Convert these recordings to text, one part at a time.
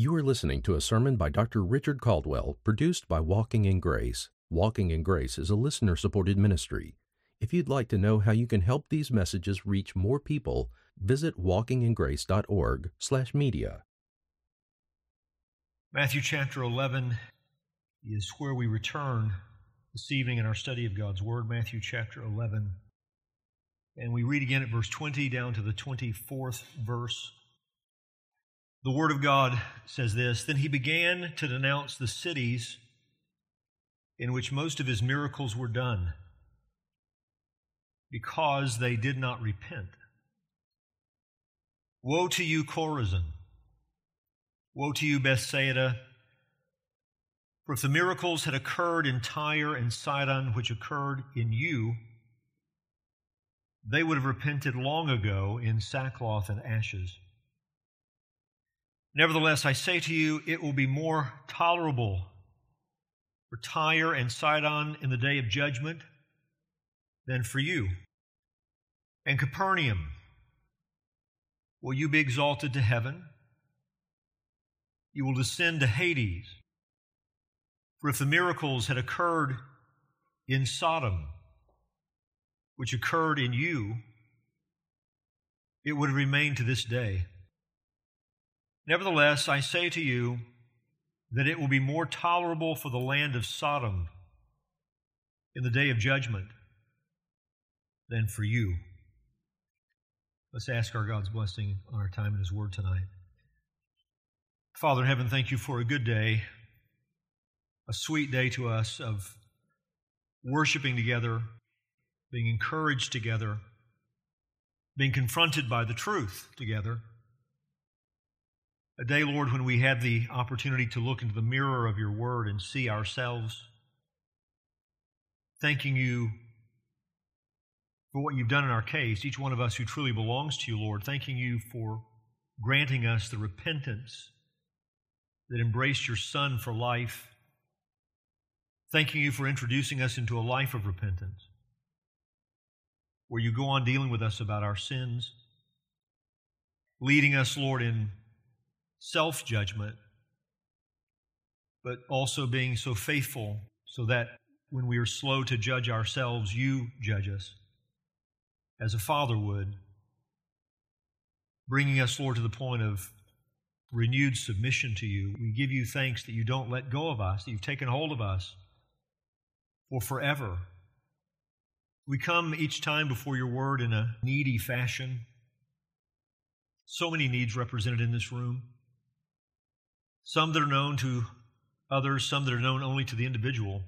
You are listening to a sermon by Dr. Richard Caldwell, produced by Walking in Grace. Walking in Grace is a listener supported ministry. If you'd like to know how you can help these messages reach more people, visit walkingingrace.org/media. Matthew chapter 11 is where we return this evening in our study of God's Word, Matthew chapter 11. And we read again at verse 20 down to the 24th verse. The Word of God says this Then he began to denounce the cities in which most of his miracles were done because they did not repent. Woe to you, Chorazin! Woe to you, Bethsaida! For if the miracles had occurred in Tyre and Sidon, which occurred in you, they would have repented long ago in sackcloth and ashes. Nevertheless, I say to you, it will be more tolerable for Tyre and Sidon in the day of judgment than for you. And Capernaum, will you be exalted to heaven? You will descend to Hades. For if the miracles had occurred in Sodom, which occurred in you, it would have remained to this day. Nevertheless, I say to you that it will be more tolerable for the land of Sodom in the day of judgment than for you. Let's ask our God's blessing on our time in His Word tonight. Father in heaven, thank you for a good day, a sweet day to us of worshiping together, being encouraged together, being confronted by the truth together. A day, Lord, when we have the opportunity to look into the mirror of your word and see ourselves. Thanking you for what you've done in our case, each one of us who truly belongs to you, Lord. Thanking you for granting us the repentance that embraced your Son for life. Thanking you for introducing us into a life of repentance where you go on dealing with us about our sins, leading us, Lord, in self judgment, but also being so faithful so that when we are slow to judge ourselves, you judge us as a father would, bringing us, Lord, to the point of renewed submission to you. We give you thanks that you don't let go of us, that you've taken hold of us for forever. We come each time before your word in a needy fashion. So many needs represented in this room some that are known to others, some that are known only to the individual.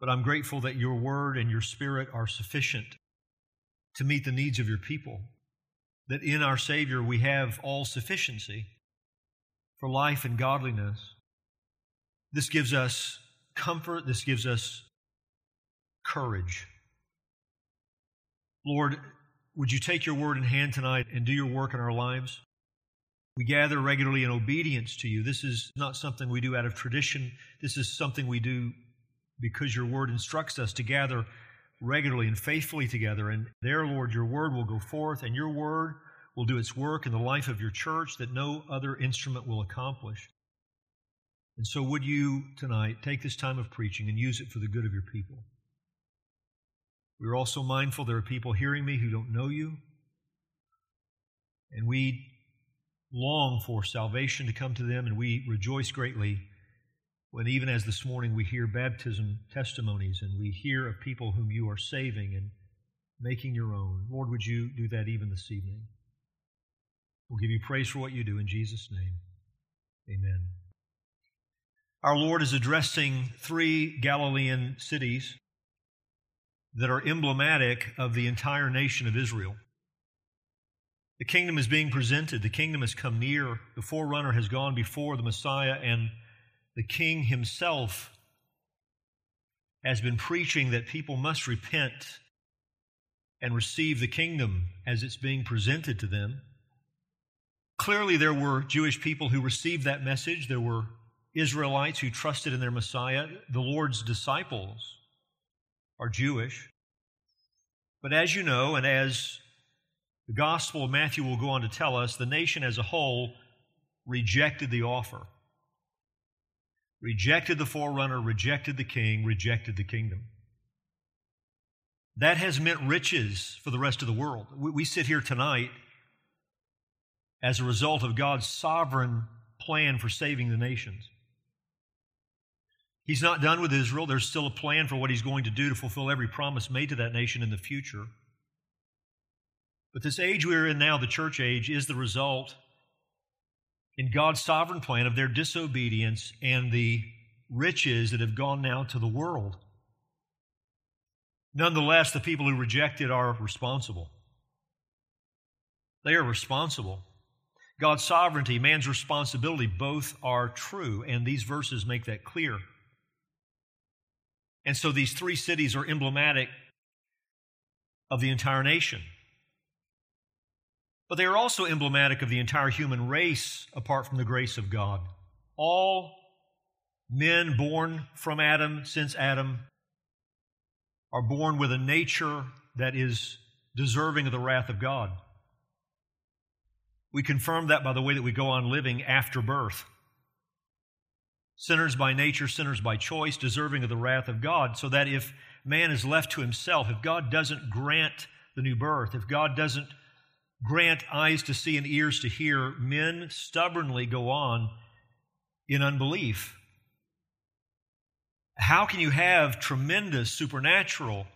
But I'm grateful that your word and your spirit are sufficient to meet the needs of your people, that in our Savior we have all sufficiency for life and godliness. This gives us comfort, this gives us courage. Lord, would you take your word in hand tonight and do your work in our lives? We gather regularly in obedience to you. This is not something we do out of tradition. This is something we do because your word instructs us to gather regularly and faithfully together. And there, Lord, your word will go forth, and your word will do its work in the life of your church that no other instrument will accomplish. And so, would you tonight take this time of preaching and use it for the good of your people? We're also mindful there are people hearing me who don't know you. And we long for salvation to come to them, and we rejoice greatly when, even as this morning, we hear baptism testimonies and we hear of people whom you are saving and making your own. Lord, would you do that even this evening? We'll give you praise for what you do in Jesus' name. Amen. Our Lord is addressing three Galilean cities that are emblematic of the entire nation of Israel. The kingdom is being presented. The kingdom has come near. The forerunner has gone before the Messiah, and the king himself has been preaching that people must repent and receive the kingdom as it's being presented to them. Clearly, there were Jewish people who received that message. There were Israelites who trusted in their Messiah. The Lord's disciples are Jewish. But as you know, and as the Gospel of Matthew will go on to tell us the nation as a whole rejected the offer, rejected the forerunner, rejected the king, rejected the kingdom. That has meant riches for the rest of the world. We, sit here tonight as a result of God's sovereign plan for saving the nations. He's not done with Israel. There's still a plan for what he's going to do to fulfill every promise made to that nation in the future. But this age we're in now, the church age, is the result in God's sovereign plan of their disobedience and the riches that have gone now to the world. Nonetheless, the people who rejected are responsible. They are responsible. God's sovereignty, man's responsibility, both are true, and these verses make that clear. And so these three cities are emblematic of the entire nation. But they are also emblematic of the entire human race apart from the grace of God. All men born from Adam, since Adam, are born with a nature that is deserving of the wrath of God. We confirm that by the way that we go on living after birth. Sinners by nature, sinners by choice, deserving of the wrath of God, so that if man is left to himself, if God doesn't grant the new birth, if God doesn't grant eyes to see and ears to hear, men stubbornly go on in unbelief. How can you have tremendous, supernatural,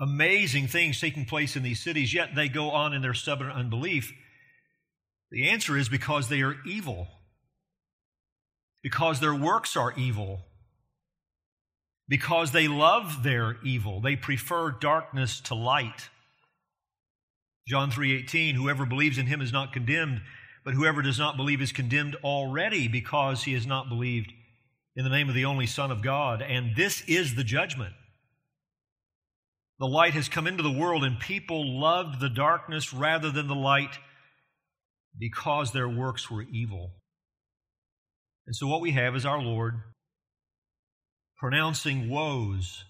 amazing things taking place in these cities, yet they go on in their stubborn unbelief? The answer is because they are evil because their works are evil, because they love their evil. They prefer darkness to light. John 3:18 Whoever believes in him is not condemned, but whoever does not believe is condemned already because he has not believed in the name of the only Son of God. And this is the judgment. The light has come into the world, and people loved the darkness rather than the light because their works were evil. And so what we have is our Lord pronouncing woes,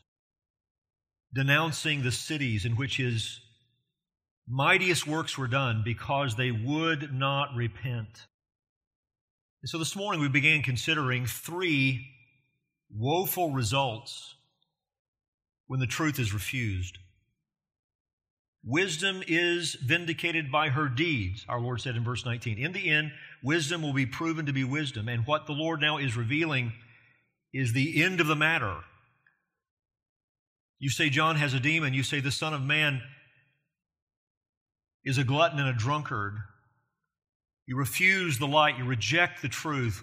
denouncing the cities in which his mightiest works were done because they would not repent. And so this morning we began considering three woeful results when the truth is refused. Wisdom is vindicated by her deeds, our Lord said in verse 19. In the end, wisdom will be proven to be wisdom. And what the Lord now is revealing is the end of the matter. You say John has a demon. You say the Son of Man is a glutton and a drunkard. You refuse the light. You reject the truth.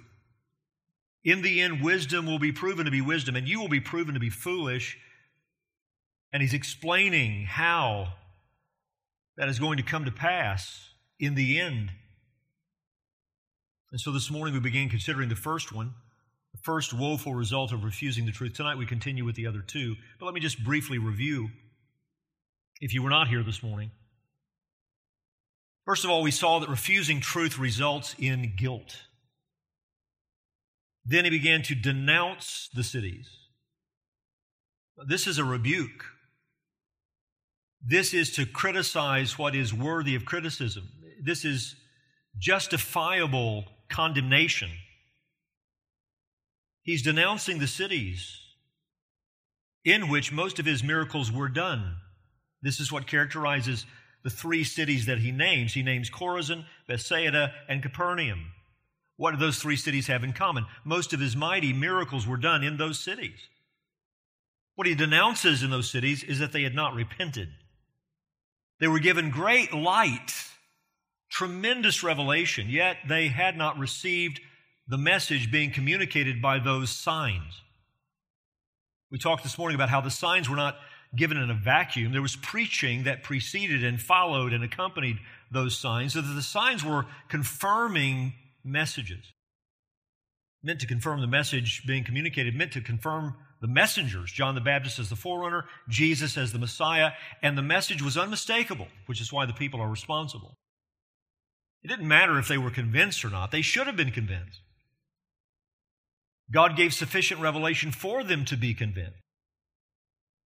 In the end, wisdom will be proven to be wisdom, and you will be proven to be foolish. And he's explaining how that is going to come to pass in the end. And so this morning we began considering the first one, the first woeful result of refusing the truth. Tonight we continue with the other two. But let me just briefly review, if you were not here this morning. First of all, we saw that refusing truth results in guilt. Then he began to denounce the cities. This is a rebuke. This is to criticize what is worthy of criticism. This is justifiable condemnation. He's denouncing the cities in which most of his miracles were done. This is what characterizes the three cities that he names. He names Chorazin, Bethsaida, and Capernaum. What do those three cities have in common? Most of his mighty miracles were done in those cities. What he denounces in those cities is that they had not repented. They were given great light, tremendous revelation, yet they had not received the message being communicated by those signs. We talked this morning about how the signs were not given in a vacuum. There was preaching that preceded and followed and accompanied those signs, so that the signs were confirming messages. Meant to confirm the message being communicated, meant to confirm the messengers, John the Baptist as the forerunner, Jesus as the Messiah, and the message was unmistakable, which is why the people are responsible. It didn't matter if they were convinced or not, they should have been convinced. God gave sufficient revelation for them to be convinced.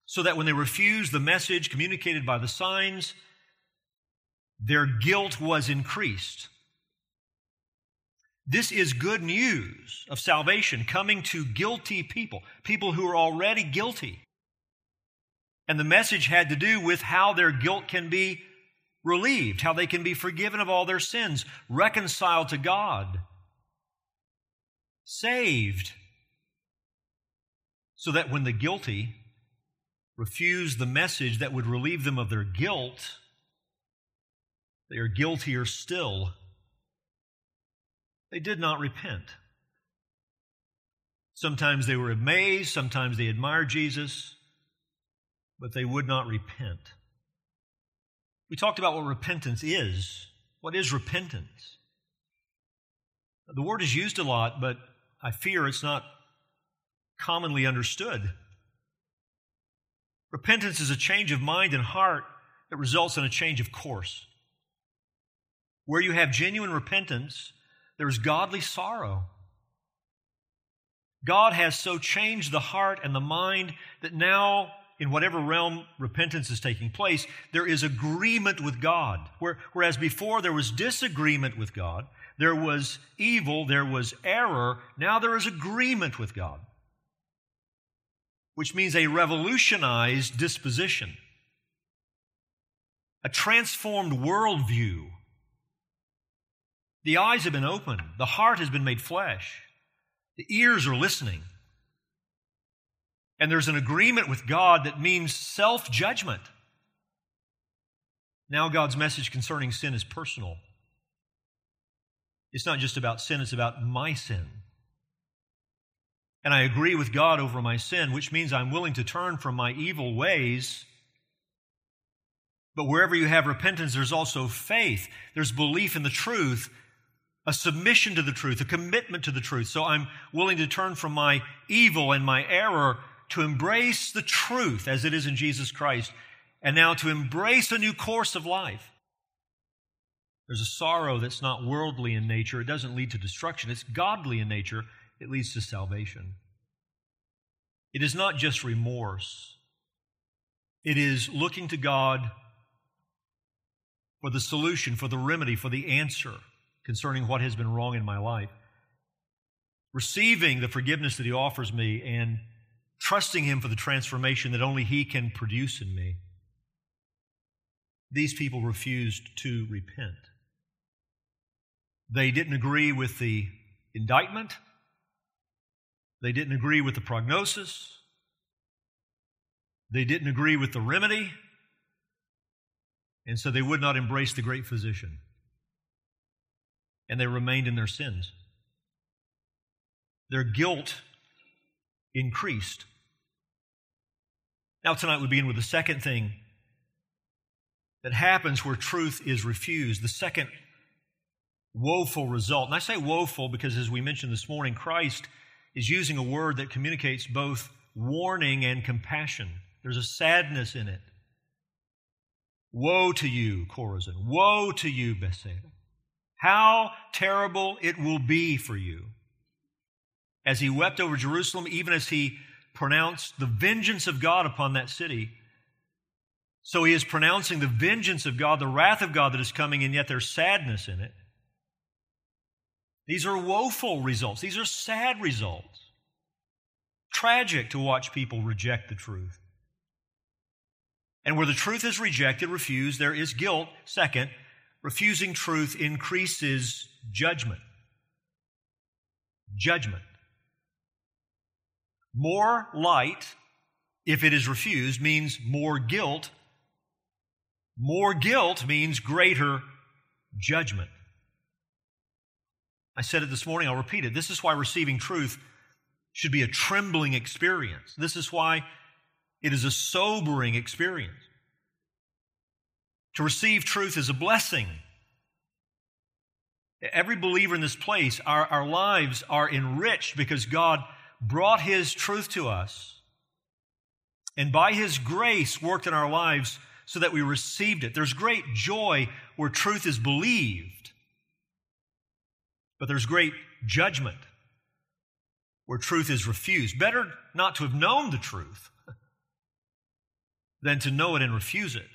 So that when they refused the message communicated by the signs, their guilt was increased. This is good news of salvation coming to guilty people, people who are already guilty. And the message had to do with how their guilt can be relieved, how they can be forgiven of all their sins, reconciled to God, saved, so that when the guilty refuse the message that would relieve them of their guilt, they are guiltier still. They did not repent. Sometimes they were amazed, sometimes they admired Jesus, but they would not repent. We talked about what repentance is. What is repentance? The word is used a lot, but I fear it's not commonly understood. Repentance is a change of mind and heart that results in a change of course. Where you have genuine repentance, there's godly sorrow. God has so changed the heart and the mind that now in whatever realm repentance is taking place, there is agreement with God. Whereas before there was disagreement with God, there was evil, there was error, now there is agreement with God, which means a revolutionized disposition, a transformed worldview. The eyes have been opened, the heart has been made flesh, the ears are listening. And there's an agreement with God that means self judgment. Now, God's message concerning sin is personal. It's not just about sin, it's about my sin. And I agree with God over my sin, which means I'm willing to turn from my evil ways. But wherever you have repentance, there's also faith. There's belief in the truth, a submission to the truth, a commitment to the truth. So I'm willing to turn from my evil and my error to embrace the truth as it is in Jesus Christ, and now to embrace a new course of life. There's a sorrow that's not worldly in nature. It doesn't lead to destruction. It's godly in nature. It leads to salvation. It is not just remorse, it is looking to God for the solution, for the remedy, for the answer concerning what has been wrong in my life. Receiving the forgiveness that He offers me and trusting Him for the transformation that only He can produce in me. These people refused to repent. They didn't agree with the indictment. They didn't agree with the prognosis. They didn't agree with the remedy. And so they would not embrace the great physician. And they remained in their sins. Their guilt increased. Now, tonight we begin with the second thing that happens where truth is refused, the second woeful result. And I say woeful because, as we mentioned this morning, Christ is using a word that communicates both warning and compassion. There's a sadness in it. Woe to you, Chorazin. Woe to you, Bethsaida. How terrible it will be for you. As he wept over Jerusalem, even as he pronounced the vengeance of God upon that city. So he is pronouncing the vengeance of God, the wrath of God that is coming, and yet there's sadness in it. These are woeful results. These are sad results. Tragic to watch people reject the truth. And where the truth is rejected, refused, there is guilt. Second, refusing truth increases judgment. Judgment. More light, if it is refused, means more guilt. More guilt means greater judgment. I said it this morning, I'll repeat it. This is why receiving truth should be a trembling experience. This is why it is a sobering experience. To receive truth is a blessing. Every believer in this place, our, our lives are enriched because God brought His truth to us. And by His grace worked in our lives so that we received it. There's great joy where truth is believed, but there's great judgment where truth is refused. Better not to have known the truth than to know it and refuse it.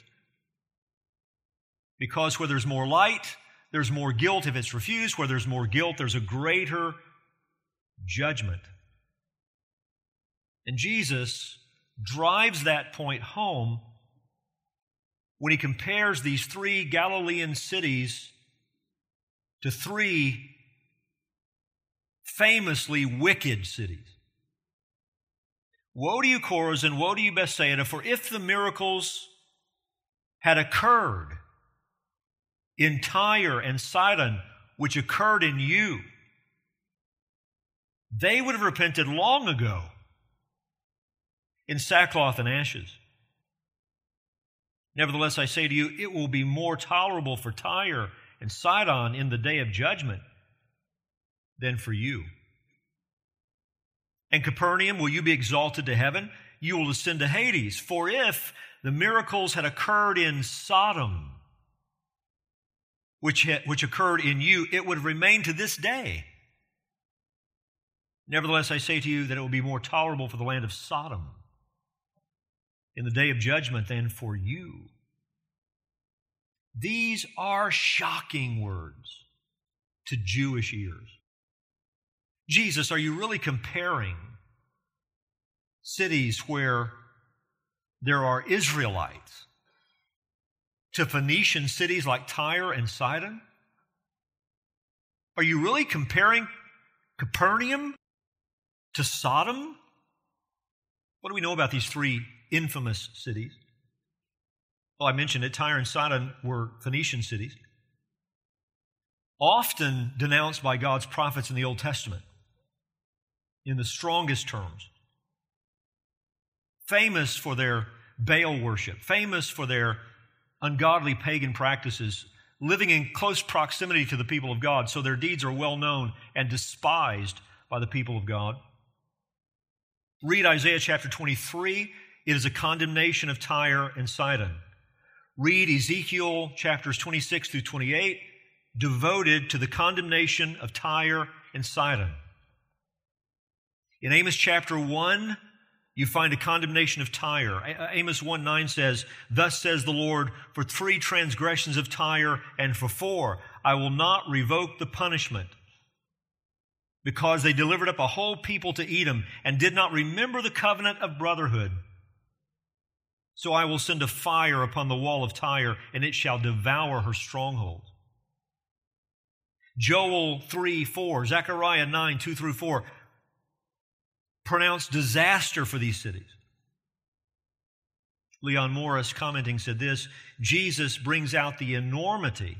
Because where there's more light, there's more guilt if it's refused. Where there's more guilt, there's a greater judgment. And Jesus drives that point home when he compares these three Galilean cities to three famously wicked cities. Woe to you, Chorazin, woe to you, Bethsaida, for if the miracles had occurred in Tyre and Sidon, which occurred in you, they would have repented long ago in sackcloth and ashes. Nevertheless, I say to you, it will be more tolerable for Tyre and Sidon in the day of judgment than for you. And Capernaum, will you be exalted to heaven? You will ascend to Hades. For if the miracles had occurred in Sodom, which, had, which occurred in you, it would remain to this day. Nevertheless, I say to you that it will be more tolerable for the land of Sodom in the day of judgment than for you. These are shocking words to Jewish ears. Jesus, are you really comparing cities where there are Israelites to Phoenician cities like Tyre and Sidon? Are you really comparing Capernaum to Sodom? What do we know about these three infamous cities? Well, I mentioned that Tyre and Sidon were Phoenician cities, often denounced by God's prophets in the Old Testament in the strongest terms. Famous for their Baal worship, famous for their ungodly pagan practices, living in close proximity to the people of God, so their deeds are well known and despised by the people of God. Read Isaiah chapter 23. It is a condemnation of Tyre and Sidon. Read Ezekiel chapters 26 through 28, devoted to the condemnation of Tyre and Sidon. In Amos chapter 1, you find a condemnation of Tyre. Amos 1 9 says, Thus says the Lord, for three transgressions of Tyre and for four, I will not revoke the punishment. Because they delivered up a whole people to Edom and did not remember the covenant of brotherhood. So I will send a fire upon the wall of Tyre, and it shall devour her stronghold. Joel 3 4, Zechariah 9 2 through 4 pronounced disaster for these cities. Leon Morris, commenting, said this Jesus brings out the enormity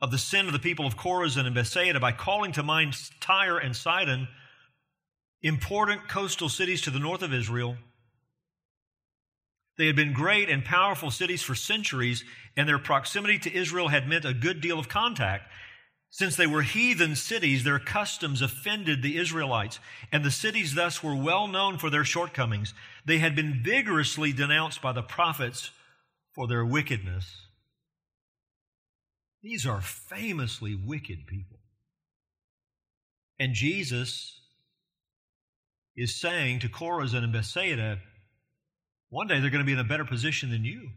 of the sin of the people of Chorazin and Bethsaida by calling to mind Tyre and Sidon, important coastal cities to the north of Israel. They had been great and powerful cities for centuries, and their proximity to Israel had meant a good deal of contact. Since they were heathen cities, their customs offended the Israelites, and the cities thus were well known for their shortcomings. They had been vigorously denounced by the prophets for their wickedness. These are famously wicked people. And Jesus is saying to Chorazin and Bethsaida, one day they're going to be in a better position than you.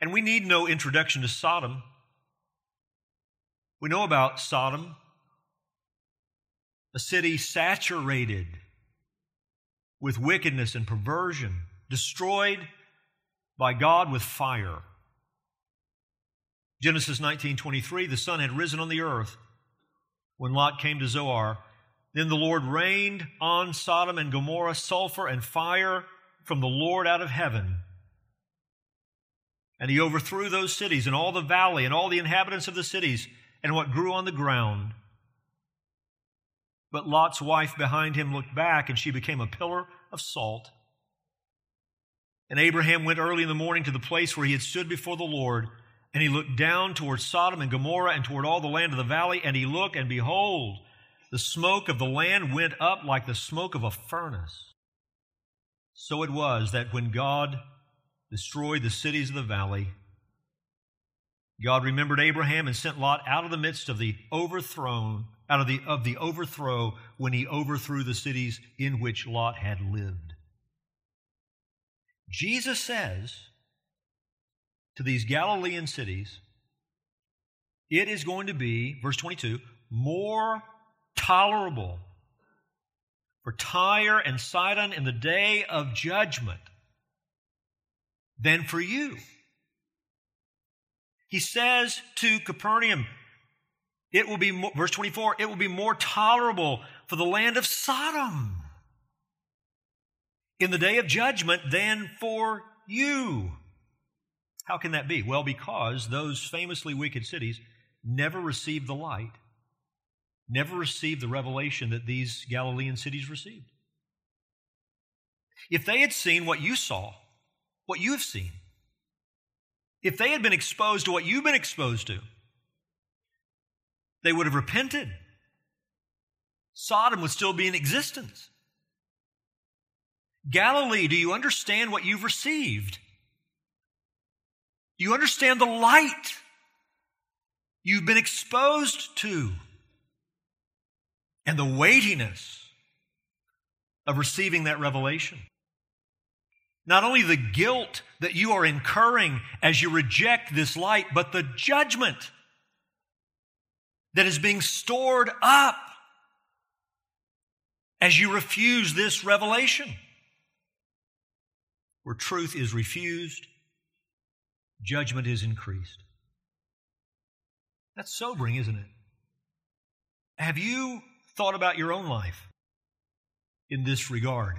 And we need no introduction to Sodom. We know about Sodom, a city saturated with wickedness and perversion, destroyed by God with fire. Genesis 19:23 the sun had risen on the earth when Lot came to Zoar. Then the Lord rained on Sodom and Gomorrah sulfur and fire from the Lord out of heaven. And he overthrew those cities and all the valley and all the inhabitants of the cities and what grew on the ground. But Lot's wife behind him looked back, and she became a pillar of salt. And Abraham went early in the morning to the place where he had stood before the Lord, and he looked down toward Sodom and Gomorrah and toward all the land of the valley, and he looked, and behold, the smoke of the land went up like the smoke of a furnace. So it was that when God destroyed the cities of the valley, God remembered Abraham and sent Lot out of the midst of the overthrown, out of the, of the overthrow when he overthrew the cities in which Lot had lived. Jesus says to these Galilean cities, it is going to be, verse 22, more tolerable for Tyre and Sidon in the day of judgment than for you. He says to Capernaum, it will be, verse 24, it will be more tolerable for the land of Sodom in the day of judgment than for you. How can that be? Well, because those famously wicked cities never received the light, never received the revelation that these Galilean cities received. If they had seen what you saw, what you have seen, if they had been exposed to what you've been exposed to, they would have repented. Sodom would still be in existence. Galilee, do you understand what you've received? You understand the light you've been exposed to and the weightiness of receiving that revelation? Not only the guilt that you are incurring as you reject this light, but the judgment that is being stored up as you refuse this revelation. Where truth is refused, judgment is increased. That's sobering, isn't it? Have you thought about your own life in this regard?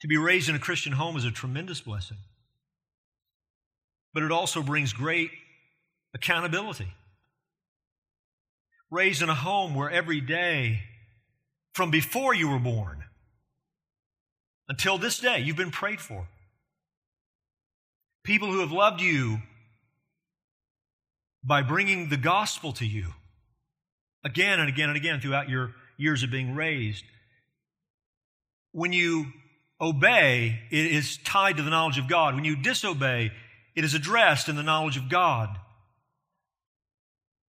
To be raised in a Christian home is a tremendous blessing, but it also brings great accountability. Raised in a home where every day, from before you were born until this day, you've been prayed for. People who have loved you by bringing the gospel to you again and again and again throughout your years of being raised. When you obey, it is tied to the knowledge of God. When you disobey, it is addressed in the knowledge of God.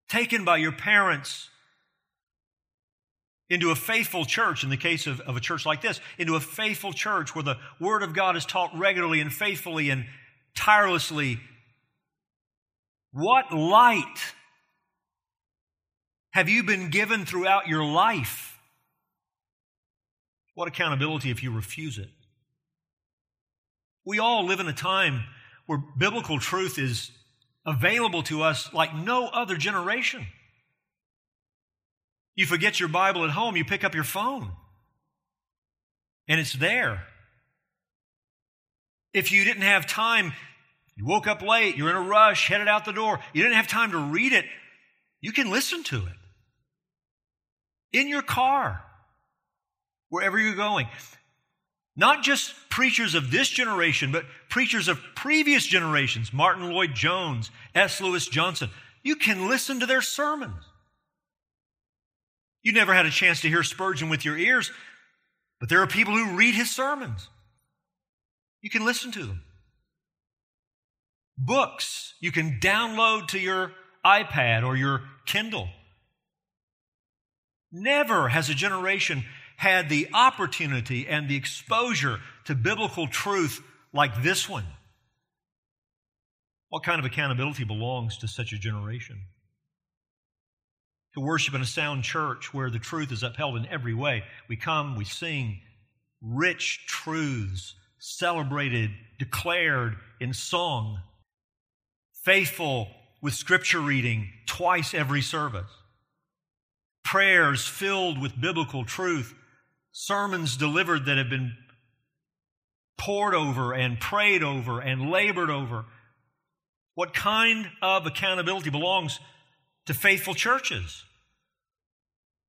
Taken by your parents into a faithful church, in the case of, of a church like this, into a faithful church where the Word of God is taught regularly and faithfully and tirelessly. What light have you been given throughout your life? What accountability if you refuse it? We all live in a time where biblical truth is available to us like no other generation. You forget your Bible at home, you pick up your phone, and it's there. If you didn't have time, you woke up late, you're in a rush, headed out the door, you didn't have time to read it, you can listen to it in your car, wherever you're going. Not just preachers of this generation, but preachers of previous generations Martyn Lloyd-Jones, S. Lewis Johnson. You can listen to their sermons. You never had a chance to hear Spurgeon with your ears, but there are people who read his sermons. You can listen to them. Books you can download to your iPad or your Kindle. Never has a generation had the opportunity and the exposure to biblical truth like this one. What kind of accountability belongs to such a generation? To worship in a sound church where the truth is upheld in every way. We come, we sing rich truths, celebrated, declared in song, faithful with scripture reading twice every service, prayers filled with biblical truth sermons delivered that have been pored over and prayed over and labored over. What kind of accountability belongs to faithful churches?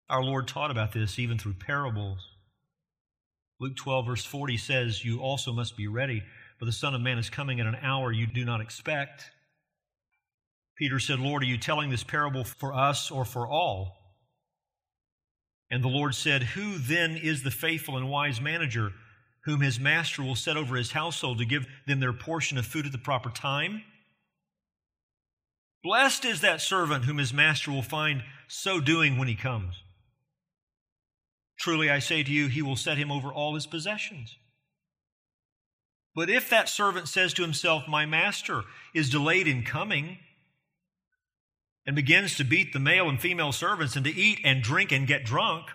Our Lord taught about this even through parables. Luke 12, verse 40 says, You also must be ready, for the Son of Man is coming at an hour you do not expect. Peter said, Lord, are you telling this parable for us or for all? And the Lord said, Who then is the faithful and wise manager whom his master will set over his household to give them their portion of food at the proper time? Blessed is that servant whom his master will find so doing when he comes. Truly I say to you, he will set him over all his possessions. But if that servant says to himself, My master is delayed in coming, and begins to beat the male and female servants and to eat and drink and get drunk,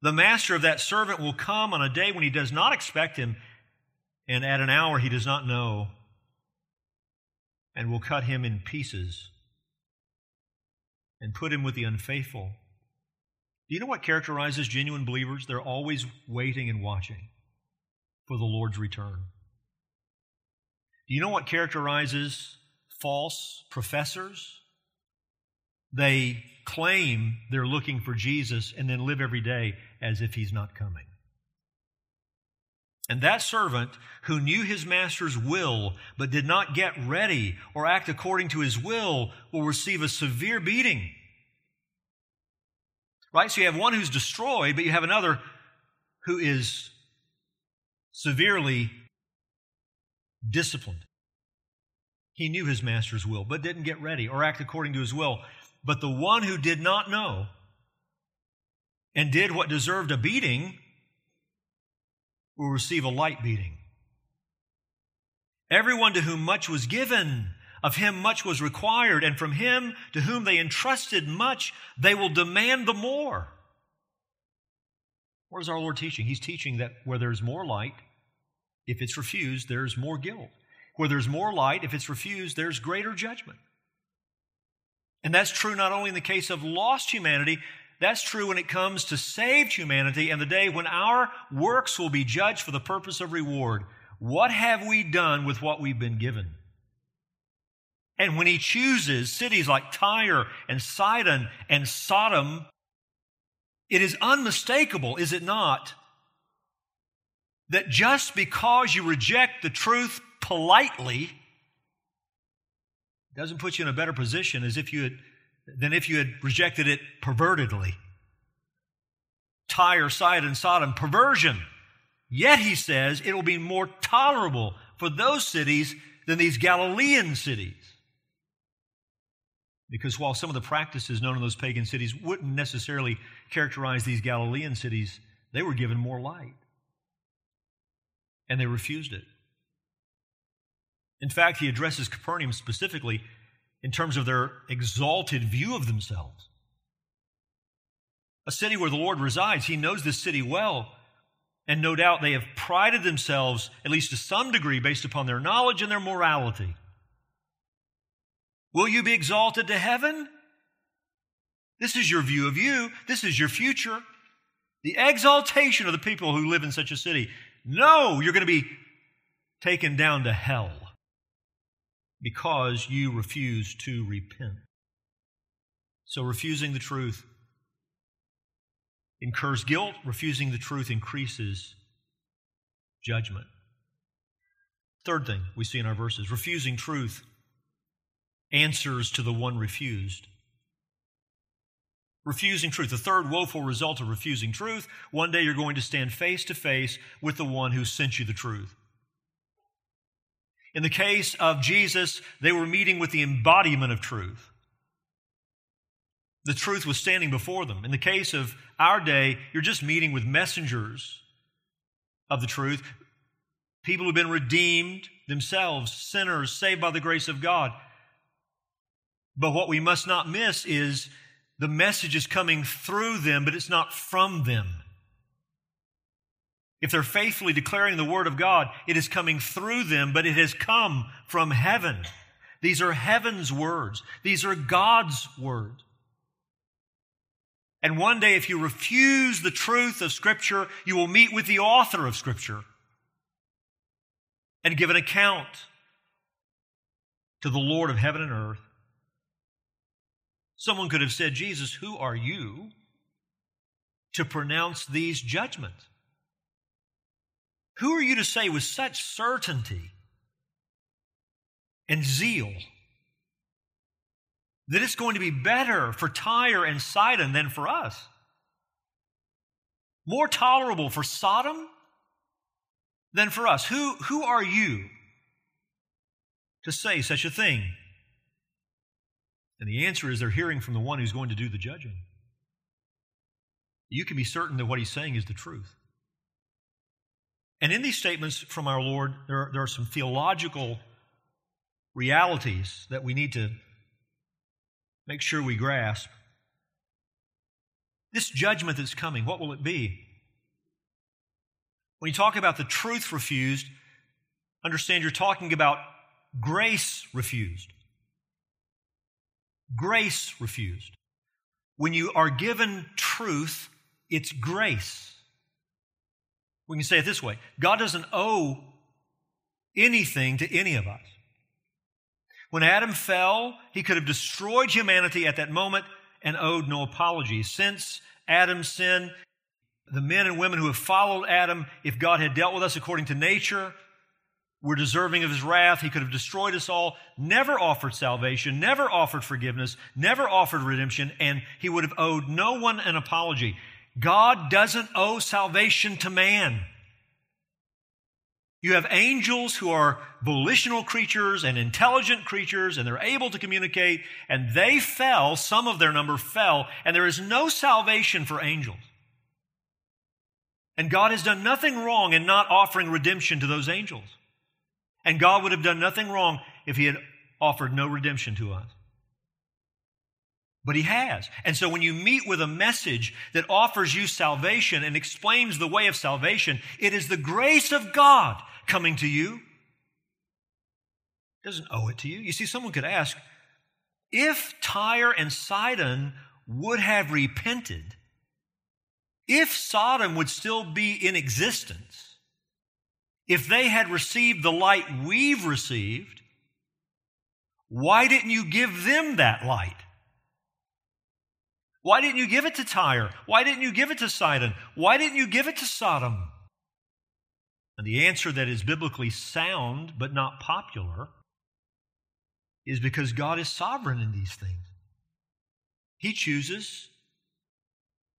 the master of that servant will come on a day when he does not expect him and at an hour he does not know and will cut him in pieces and put him with the unfaithful. Do you know what characterizes genuine believers? They're always waiting and watching for the Lord's return. Do you know what characterizes false professors? They claim they're looking for Jesus and then live every day as if he's not coming. And that servant who knew his master's will but did not get ready or act according to his will will receive a severe beating. Right? So you have one who's destroyed, but you have another who is severely disciplined. He knew his master's will, but didn't get ready or act according to his will. But the one who did not know and did what deserved a beating will receive a light beating. Everyone to whom much was given, of him much was required, and from him to whom they entrusted much, they will demand the more. What is our Lord teaching? He's teaching that where there's more light, if it's refused, there's more guilt. Where there's more light, if it's refused, there's greater judgment. And that's true not only in the case of lost humanity, that's true when it comes to saved humanity and the day when our works will be judged for the purpose of reward. What have we done with what we've been given? And when he chooses cities like Tyre and Sidon and Sodom, it is unmistakable, is it not, that just because you reject the truth politely doesn't put you in a better position as if you had, than if you had rejected it pervertedly. Tyre, Sidon, Sodom, perversion. Yet, he says, it will be more tolerable for those cities than these Galilean cities. Because while some of the practices known in those pagan cities wouldn't necessarily characterize these Galilean cities, they were given more light. And they refused it. In fact, he addresses Capernaum specifically in terms of their exalted view of themselves. A city where the Lord resides, he knows this city well. And no doubt they have prided themselves, at least to some degree, based upon their knowledge and their morality. Will you be exalted to heaven? This is your view of you. This is your future. The exaltation of the people who live in such a city. No, you're going to be taken down to hell because you refuse to repent. So, refusing the truth incurs guilt, refusing the truth increases judgment. Third thing we see in our verses refusing truth answers to the one refused. Refusing truth. The third woeful result of refusing truth one day you're going to stand face to face with the one who sent you the truth. In the case of Jesus, they were meeting with the embodiment of truth. The truth was standing before them. In the case of our day, you're just meeting with messengers of the truth, people who've been redeemed themselves, sinners saved by the grace of God. But what we must not miss is the message is coming through them, but it's not from them. If they're faithfully declaring the Word of God, it is coming through them, but it has come from heaven. These are heaven's words. These are God's words. And one day, if you refuse the truth of Scripture, you will meet with the author of Scripture and give an account to the Lord of heaven and earth. Someone could have said, Jesus, who are you to pronounce these judgments? Who are you to say with such certainty and zeal that it's going to be better for Tyre and Sidon than for us? More tolerable for Sodom than for us. Who, who are you to say such a thing? And the answer is they're hearing from the one who's going to do the judging. You can be certain that what he's saying is the truth. And in these statements from our Lord, there are, there are some theological realities that we need to make sure we grasp. This judgment that's coming, what will it be? When you talk about the truth refused, understand you're talking about grace refused. Grace refused. When you are given truth, it's grace. We can say it this way God doesn't owe anything to any of us. When Adam fell, he could have destroyed humanity at that moment and owed no apology. Since Adam's sin, the men and women who have followed Adam, if God had dealt with us according to nature, were deserving of his wrath. He could have destroyed us all, never offered salvation, never offered forgiveness, never offered redemption, and he would have owed no one an apology. God doesn't owe salvation to man. You have angels who are volitional creatures and intelligent creatures, and they're able to communicate, and they fell, some of their number fell, and there is no salvation for angels. And God has done nothing wrong in not offering redemption to those angels. And God would have done nothing wrong if He had offered no redemption to us. But He has. And so when you meet with a message that offers you salvation and explains the way of salvation, it is the grace of God coming to you. It doesn't owe it to you. You see, someone could ask, if Tyre and Sidon would have repented, if Sodom would still be in existence, if they had received the light we've received, why didn't you give them that light? Why didn't you give it to Tyre? Why didn't you give it to Sidon? Why didn't you give it to Sodom? And the answer that is biblically sound but not popular is because God is sovereign in these things. He chooses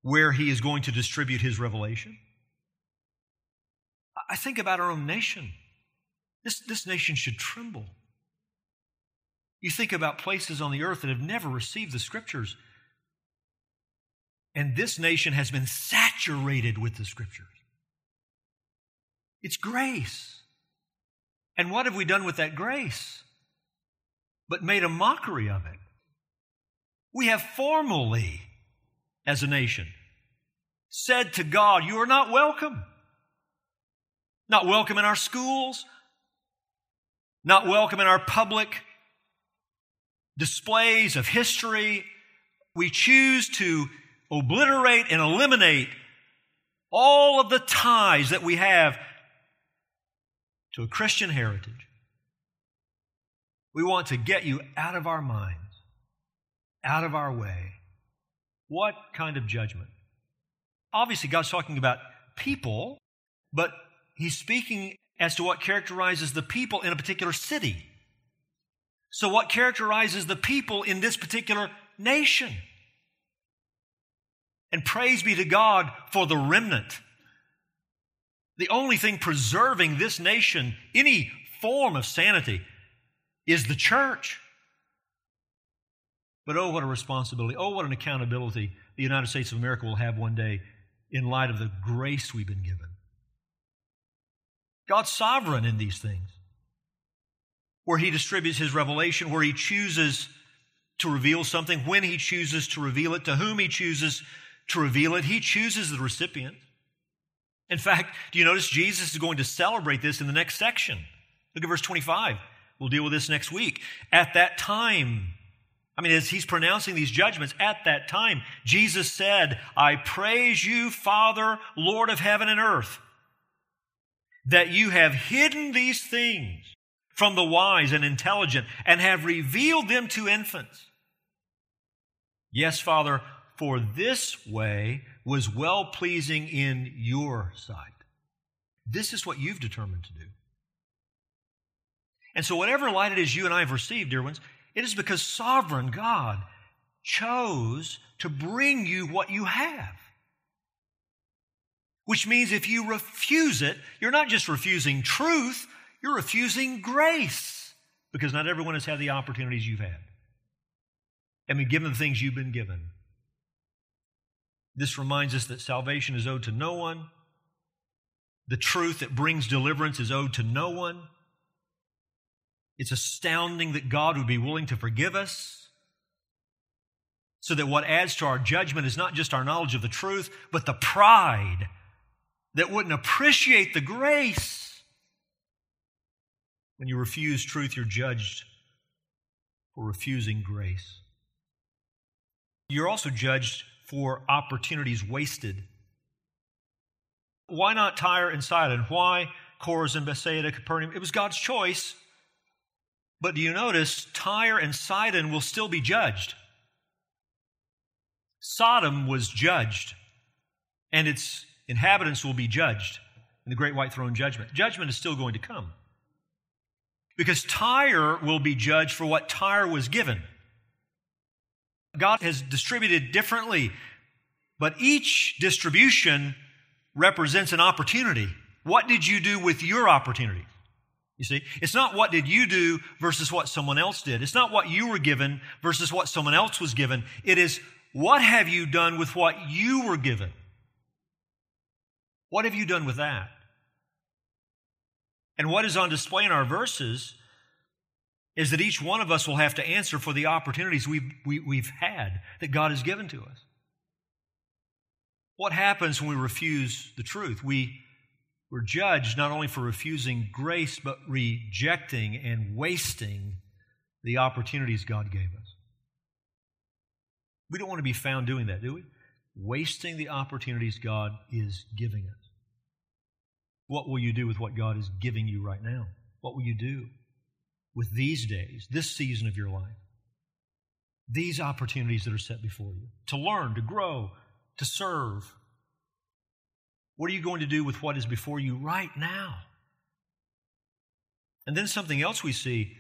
where He is going to distribute His revelation. I think about our own nation. This, this nation should tremble. You think about places on the earth that have never received the scriptures. And this nation has been saturated with the scriptures. It's grace. And what have we done with that grace? But made a mockery of it. We have formally, as a nation, said to God, You are not welcome. Not welcome in our schools, not welcome in our public displays of history. We choose to obliterate and eliminate all of the ties that we have to a Christian heritage. We want to get you out of our minds, out of our way. What kind of judgment? Obviously, God's talking about people, but He's speaking as to what characterizes the people in a particular city. So, what characterizes the people in this particular nation? And praise be to God for the remnant the only thing preserving this nation, any form of sanity, is the church. But oh, what a responsibility. Oh, what an accountability the United States of America will have one day in light of the grace we've been given. God's sovereign in these things, where He distributes His revelation, where He chooses to reveal something, when He chooses to reveal it, to whom He chooses to reveal it. He chooses the recipient. In fact, do you notice Jesus is going to celebrate this in the next section? Look at verse 25. We'll deal with this next week. At that time, I mean, as he's pronouncing these judgments, at that time, Jesus said, I praise you, Father, Lord of heaven and earth, that you have hidden these things from the wise and intelligent and have revealed them to infants. Yes, Father, for this way was well pleasing in your sight. This is what you've determined to do. And so, whatever light it is you and I have received, dear ones, it is because sovereign God chose to bring you what you have. Which means if you refuse it, you're not just refusing truth, you're refusing grace. Because not everyone has had the opportunities you've had. I mean, given the things you've been given. This reminds us that salvation is owed to no one. The truth that brings deliverance is owed to no one. It's astounding that God would be willing to forgive us. So that what adds to our judgment is not just our knowledge of the truth, but the pride that wouldn't appreciate the grace. When you refuse truth, you're judged for refusing grace. You're also judged for opportunities wasted. Why not Tyre and Sidon? Why Chorazin, Bethsaida, Capernaum? It was God's choice. But do you notice Tyre and Sidon will still be judged? Sodom was judged, and its inhabitants will be judged in the great white throne judgment. Judgment is still going to come. Because Tyre will be judged for what Tyre was given. God has distributed differently, but each distribution represents an opportunity. What did you do with your opportunity? You see, it's not what did you do versus what someone else did. It's not what you were given versus what someone else was given. It is what have you done with what you were given? What have you done with that? And what is on display in our verses is that each one of us will have to answer for the opportunities we've, we, have we have had that God has given to us. What happens when we refuse the truth? We, we're judged not only for refusing grace, but rejecting and wasting the opportunities God gave us. We don't want to be found doing that, do we? Wasting the opportunities God is giving us. What will you do with what God is giving you right now? What will you do with these days, this season of your life? These opportunities that are set before you to learn, to grow, to serve. What are you going to do with what is before you right now? And then something else we see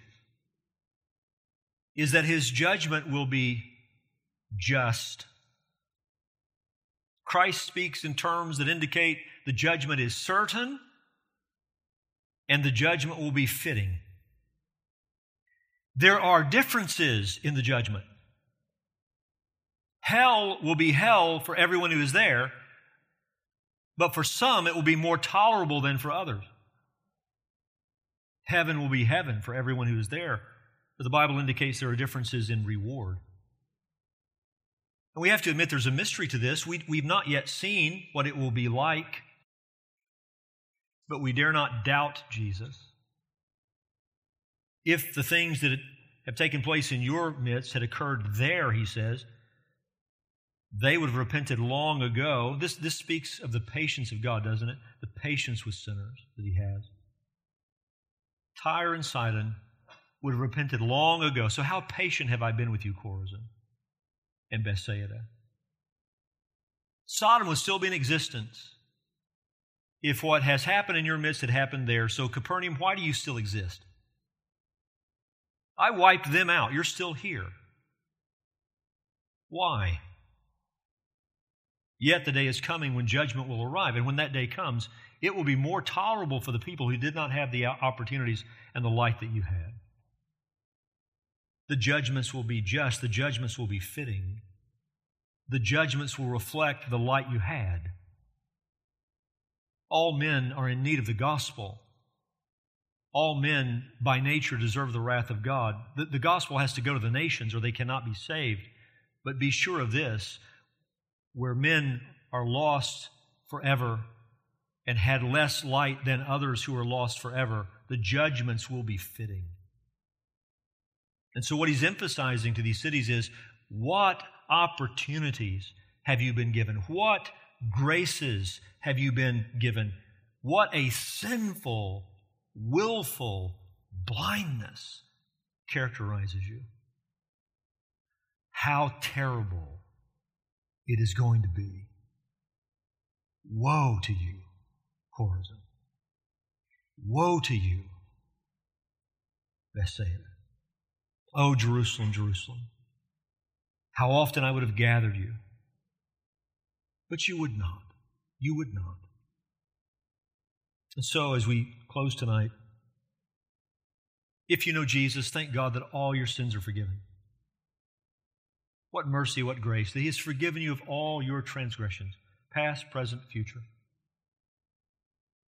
is that his judgment will be just. Christ speaks in terms that indicate the judgment is certain and the judgment will be fitting. There are differences in the judgment. Hell will be hell for everyone who is there, but for some it will be more tolerable than for others. Heaven will be heaven for everyone who is there, but the Bible indicates there are differences in reward. And we have to admit there's a mystery to this. We, we've not yet seen what it will be like, but we dare not doubt Jesus. If the things that have taken place in your midst had occurred there, he says, they would have repented long ago. This, this speaks of the patience of God, doesn't it? The patience with sinners that he has. Tyre and Sidon would have repented long ago. So, how patient have I been with you, Chorazin? and Bethsaida. Sodom would still be in existence if what has happened in your midst had happened there. So, Capernaum, why do you still exist? I wiped them out. You're still here. Why? Yet the day is coming when judgment will arrive. And when that day comes, it will be more tolerable for the people who did not have the opportunities and the light that you had. The judgments will be just, the judgments will be fitting. The judgments will reflect the light you had. All men are in need of the gospel. All men by nature deserve the wrath of God. The, the gospel has to go to the nations or they cannot be saved. But be sure of this where men are lost forever and had less light than others who are lost forever, the judgments will be fitting. And so, what he's emphasizing to these cities is what opportunities have you been given? What graces have you been given? What a sinful, willful blindness characterizes you. How terrible it is going to be. Woe to you, Chorazin. Woe to you, Bethsaida. Oh, Jerusalem, Jerusalem, how often I would have gathered you. But you would not. You would not. And so, as we close tonight, if you know Jesus, thank God that all your sins are forgiven. What mercy, what grace, that He has forgiven you of all your transgressions, past, present, future.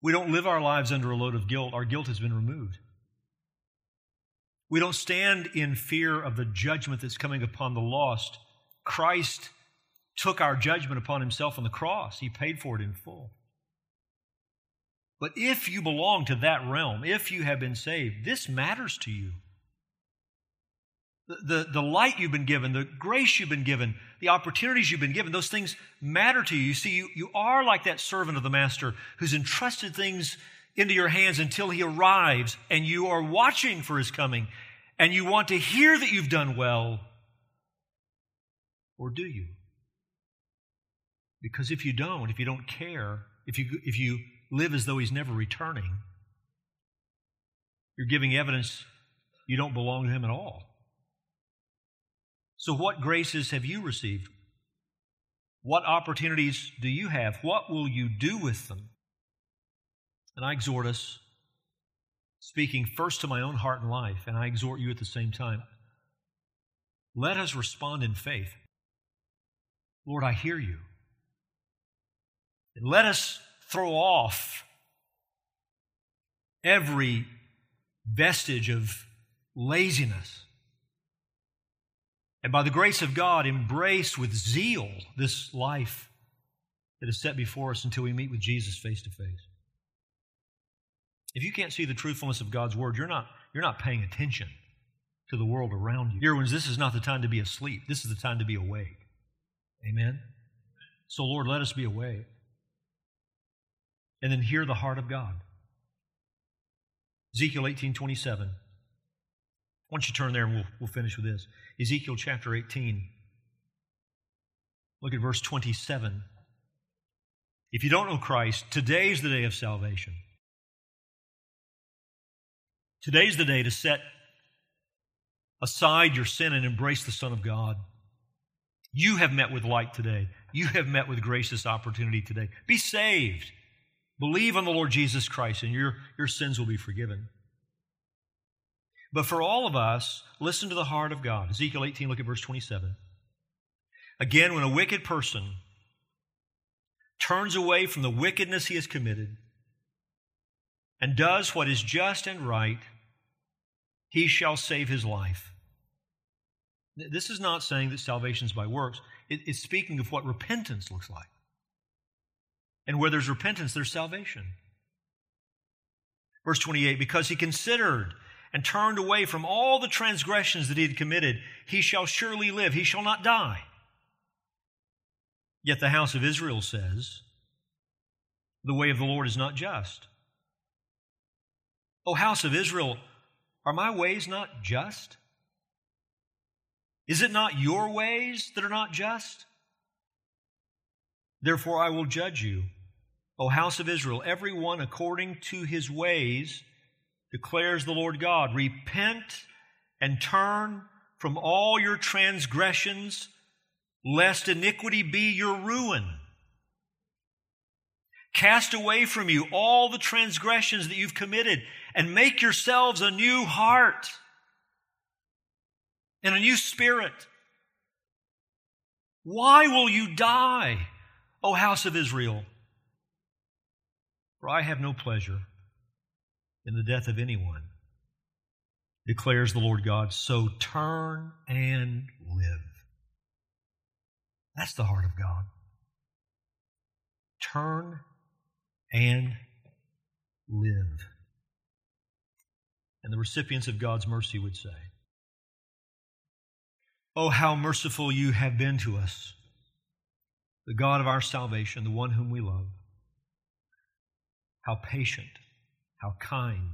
We don't live our lives under a load of guilt. Our guilt has been removed. We don't stand in fear of the judgment that's coming upon the lost Christ took our judgment upon himself on the cross, he paid for it in full. But if you belong to that realm, if you have been saved, this matters to you. The, the, the, light you've been given, the grace you've been given, the opportunities you've been given, those things matter to you. You see, you, you are like that servant of the master who's entrusted things into your hands until he arrives and you are watching for his coming and you want to hear that you've done well. Or do you? Because if you don't, if you don't care, if you, if you live as though he's never returning, you're giving evidence you don't belong to him at all. So, what graces have you received? What opportunities do you have? What will you do with them? And I exhort us, speaking first to my own heart and life, and I exhort you at the same time, let us respond in faith. Lord, I hear you. And let us throw off every vestige of laziness. And by the grace of God, embrace with zeal this life that is set before us until we meet with Jesus face to face. If you can't see the truthfulness of God's word, you're not, you're not paying attention to the world around you. Dear ones, this is not the time to be asleep. This is the time to be awake. Amen? So, Lord, let us be awake and then hear the heart of God. Ezekiel 18 27. Why don't you turn there and we'll, we'll finish with this. Ezekiel chapter 18. Look at verse 27. If you don't know Christ, today's the day of salvation. Today's the day to set aside your sin and embrace the Son of God. You have met with light today. You have met with gracious opportunity today. Be saved. Believe on the Lord Jesus Christ, and your, your sins will be forgiven. But for all of us, listen to the heart of God. Ezekiel 18, look at verse 27. Again, when a wicked person turns away from the wickedness he has committed and does what is just and right, he shall save his life. This is not saying that salvation is by works, it's speaking of what repentance looks like. And where there's repentance, there's salvation. Verse 28 Because he considered and turned away from all the transgressions that he had committed, he shall surely live, he shall not die. Yet the house of Israel says, The way of the Lord is not just. O house of Israel, are my ways not just? Is it not your ways that are not just? Therefore I will judge you O house of Israel, every one according to his ways, declares the Lord God. Repent and turn from all your transgressions, lest iniquity be your ruin. Cast away from you all the transgressions that you've committed and make yourselves a new heart and a new spirit. Why will you die, O house of Israel? For I have no pleasure in the death of anyone, declares the Lord God. So turn and live. That's the heart of God. Turn and live. And the recipients of God's mercy would say, Oh, how merciful you have been to us, the God of our salvation, the one whom we love how patient, how kind.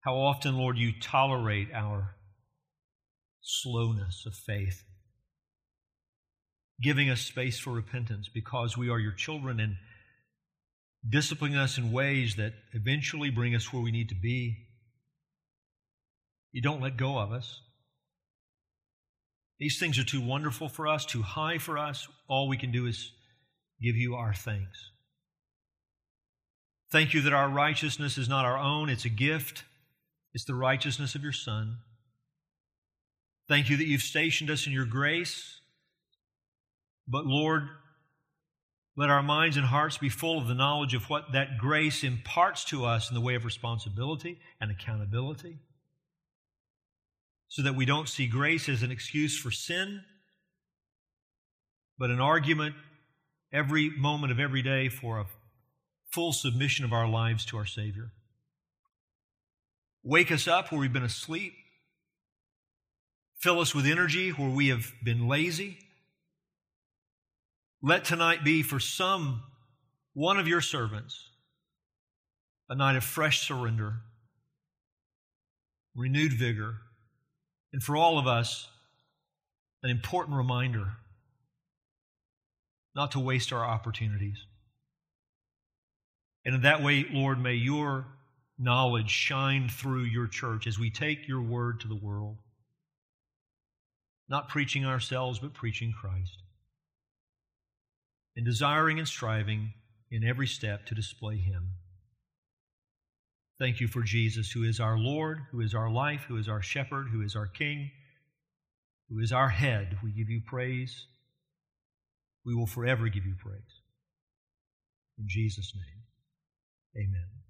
How often, Lord, you tolerate our slowness of faith, giving us space for repentance because we are your children and disciplining us in ways that eventually bring us where we need to be. You don't let go of us. These things are too wonderful for us, too high for us. All we can do is give you our thanks. Thank you that our righteousness is not our own, it's a gift. It's the righteousness of your Son. Thank you that you've stationed us in your grace. But Lord, let our minds and hearts be full of the knowledge of what that grace imparts to us in the way of responsibility and accountability. So that we don't see grace as an excuse for sin, but an argument every moment of every day for a full submission of our lives to our Savior. Wake us up where we've been asleep. Fill us with energy where we have been lazy. Let tonight be for some one of your servants a night of fresh surrender, renewed vigor, and for all of us, an important reminder not to waste our opportunities. And in that way, Lord, may your knowledge shine through your church as we take your word to the world. Not preaching ourselves, but preaching Christ. And desiring and striving in every step to display him. Thank you for Jesus, who is our Lord, who is our life, who is our shepherd, who is our King, who is our head. We give you praise. We will forever give you praise. In Jesus' name, amen.